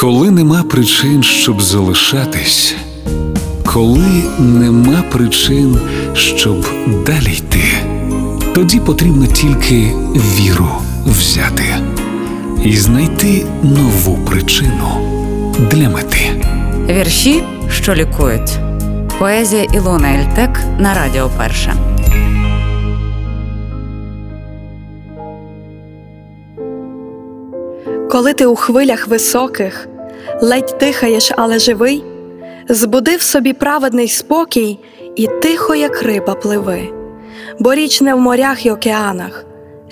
Коли нема причин, щоб залишатись, коли нема причин, щоб далі йти, тоді потрібно тільки віру взяти і знайти нову причину для мети. Вірші, що лікують. Поезія Ілона Ельтек на Радіо Перше. Коли ти у хвилях високих, ледь дихаєш, але живий, збуди в собі праведний спокій і тихо, як риба, пливи. Бо річ не в морях і океанах,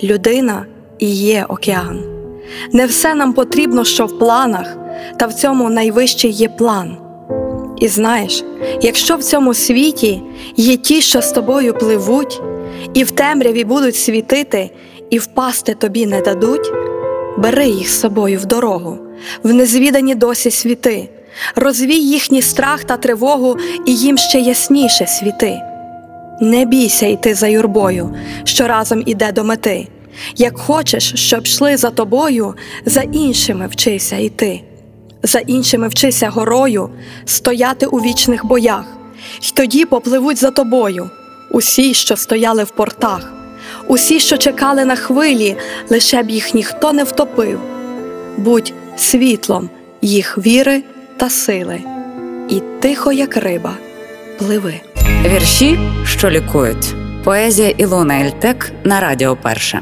людина і є океан. Не все нам потрібно, що в планах, та в цьому найвищий є план. І знаєш, якщо в цьому світі є ті, що з тобою пливуть, і в темряві будуть світити, і впасти тобі не дадуть, бери їх з собою в дорогу, в незвідані досі світи, розвій їхній страх та тривогу, і їм ще ясніше світи. Не бійся йти за юрбою, що разом іде до мети. Як хочеш, щоб йшли за тобою, за іншими вчися йти. За іншими вчися горою, стояти у вічних боях, й тоді попливуть за тобою усі, що стояли в портах, усі, що чекали на хвилі, лише б їх ніхто не втопив. Будь світлом їх віри та сили, і тихо, як риба, пливи. Вірші, що лікують. Поезія Ілона Ельтек на Радіо Перше.